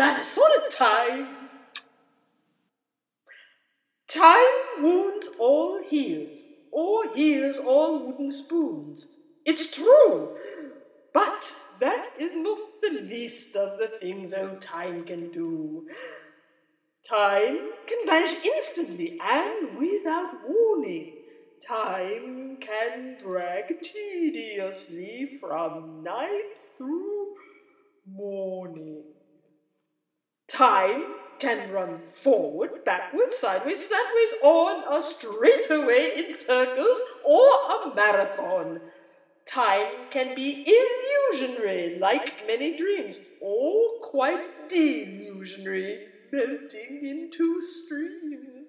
Of time. Time wounds all heels, or heals all wooden spoons. It's true, but that is not the least of the things old time can do. Time can vanish instantly and without warning. Time can drag tediously from night through morning. Time can run forward, backward, sideways, sideways, on a straightaway in circles or a marathon. Time can be illusionary, like many dreams, or quite delusionary, melting into streams.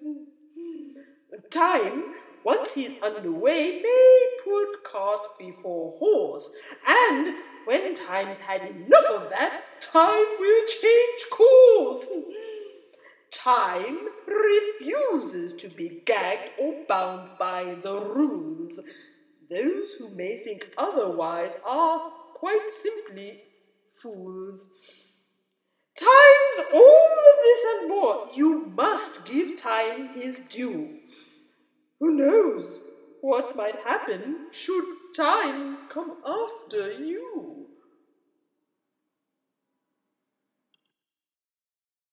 Time, once he's underway, may put cart before horse, and when time's had enough of that, time will change course. Time refuses to be gagged or bound by the rules. Those who may think otherwise are quite simply fools. Time's all of this and more. You must give time his due. Who knows what might happen should time come after you?